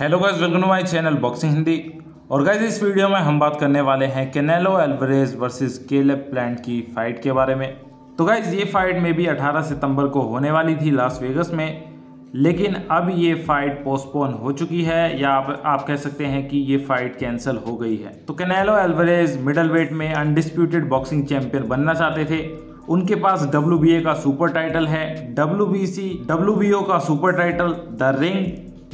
Hello guys welcome to my channel boxing Hindi और guys इस video में हम बात करने वाले हैं Canelo Alvarez versus Caleb Plant की फाइट के बारे में। तो गाइस ये फाइट में भी 18 सितंबर को होने वाली थी लास वेगस में, लेकिन अब ये फाइट पोस्टपोन हो चुकी है, या आप आप कह सकते हैं कि ये फाइट कैंसिल हो गई है। तो कैनेलो एल्वरेज मिडल वेट में अनडिस्प्यूटेड बॉक्सिंग चैंपियन बनना चाहते थे। उनके पास डब्ल्यू का सुपर टाइटल है। डब्ल्यू बी का सुपर टाइटल द रिंग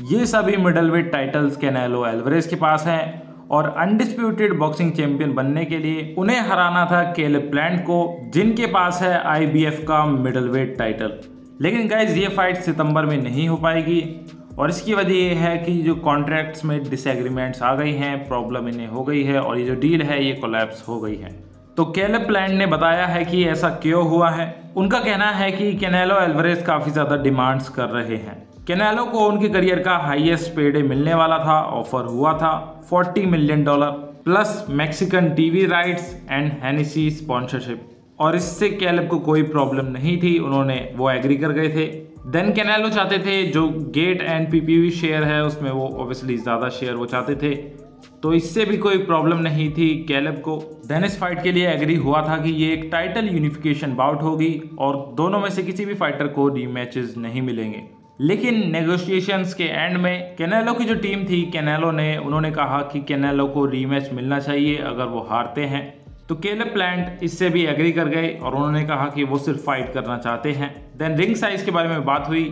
ये सभी middleweight titles Canelo Alvarez के पास हैं और अनडिस्प्यूटेड बॉक्सिंग चैंपियन बनने के लिए उन्हें हराना था केले प्लांट को, जिनके पास है आईबीएफ का मिडल वेट टाइटल लेकिन गाइज़ ये फाइट सितंबर में नहीं हो पाएगी और इसकी वजह ये है कि जो कॉन्ट्रैक्ट्स में डिसएग्रीमेंट्स आ गई हैं प्रॉब्लम इन्हें हो गई है और ये जो डील है, ये कोलैप्स हो गई है। तो केले प्लांट ने बताया है कि ऐसा क्यों हुआ है? उनका कहना है कि कैनेलो एल्वरेज काफ़ी ज़्यादा डिमांड्स कर रहे हैं। कैनेलो को उनके करियर का हाईएस्ट पेडे मिलने वाला था, ऑफ़र हुआ था। 40 million dollar plus Mexican TV rights and Hennessy sponsorship. और इससे कैलब को कोई प्रॉब्लम नहीं थी, उन्होंने वो एग्री कर गए थे। देन कैनेलो चाहते थे, जो गेट एंड पीपीवी शेयर है, उसमें वो ऑब्वियसली ज़्यादा शेयर वो चाहते थे। तो इससे भी कोई प्रॉब्लम नहीं थी कैलब को। देन इस फाइट के लिए एग्री हुआ था कि ये एक टाइटल यूनिफिकेशन बाउट होगी और दोनों में से किसी भी फाइटर को डी मैचेस नहीं मिलेंगे। लेकिन नेगोशिएशंस के एंड में कैनेलो की जो टीम थी कैनेलो ने, उन्होंने कहा कि कैनेलो को रीमैच मिलना चाहिए अगर वो हारते हैं। तो केले प्लांट इससे भी एग्री कर गए और उन्होंने कहा कि वो सिर्फ़ फाइट करना चाहते हैं। देन रिंग साइज़ के बारे में बात हुई।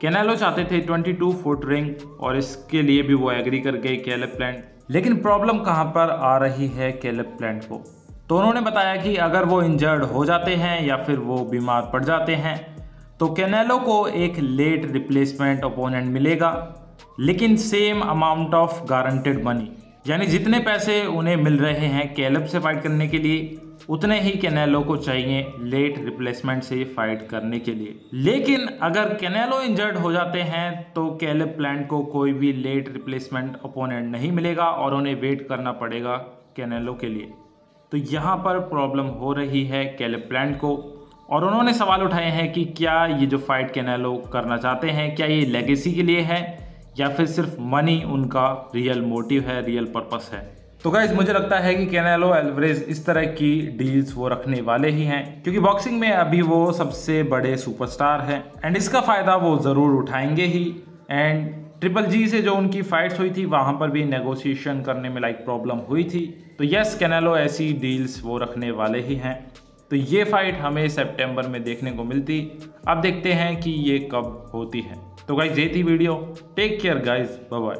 कैनेलो चाहते थे 22 फुट रिंग और इसके लिए भी वो एग्री कर गए केले प्लांट लेकिन प्रॉब्लम कहाँ पर आ रही है केले प्लांट को? तो उन्होंने बताया कि अगर वो इंजर्ड हो जाते हैं या फिर वो बीमार पड़ जाते हैं तो कैनेलो को एक लेट रिप्लेसमेंट ओपोनेंट मिलेगा, लेकिन same amount of guaranteed money यानी जितने पैसे उन्हें मिल रहे हैं कैलब से फाइट करने के लिए, उतने ही कैनेलो को चाहिए लेट रिप्लेसमेंट से फाइट करने के लिए. लेकिन अगर कैनेलो इंजर्ड हो जाते हैं तो कैलब प्लांट को कोई भी लेट रिप्लेसमेंट ओपोनेंट नहीं मिलेगा और उन्हें वेट करना पड़ेगा कैनेलो के लिए. तो यहाँ पर प्रॉब्लम हो रही है कैलब प्लांट को. और उन्होंने सवाल उठाए हैं कि क्या ये जो फाइट कैनेलो करना चाहते हैं, क्या ये लेगेसी के लिए है, या फिर सिर्फ़ मनी उनका रियल मोटिव है रियल पर्पस है? तो गाइज़ मुझे लगता है कि कैनेलो एल्वरेज इस तरह की डील्स वो रखने वाले ही हैं, क्योंकि बॉक्सिंग में अभी वो सबसे बड़े सुपरस्टार हैं एंड इसका फ़ायदा वो ज़रूर उठाएँगे ही। एंड ट्रिपल जी से जो उनकी फाइट्स हुई थी, वहाँ पर भी नेगोशिएशन करने में लाइक प्रॉब्लम हुई थी। तो यस कैनेलो ऐसी डील्स वो रखने वाले ही हैं। तो ये फाइट हमें सितंबर में देखने को मिलती। अब देखते हैं कि ये कब होती है। तो गाइज़ ये थी video. Take care guys bye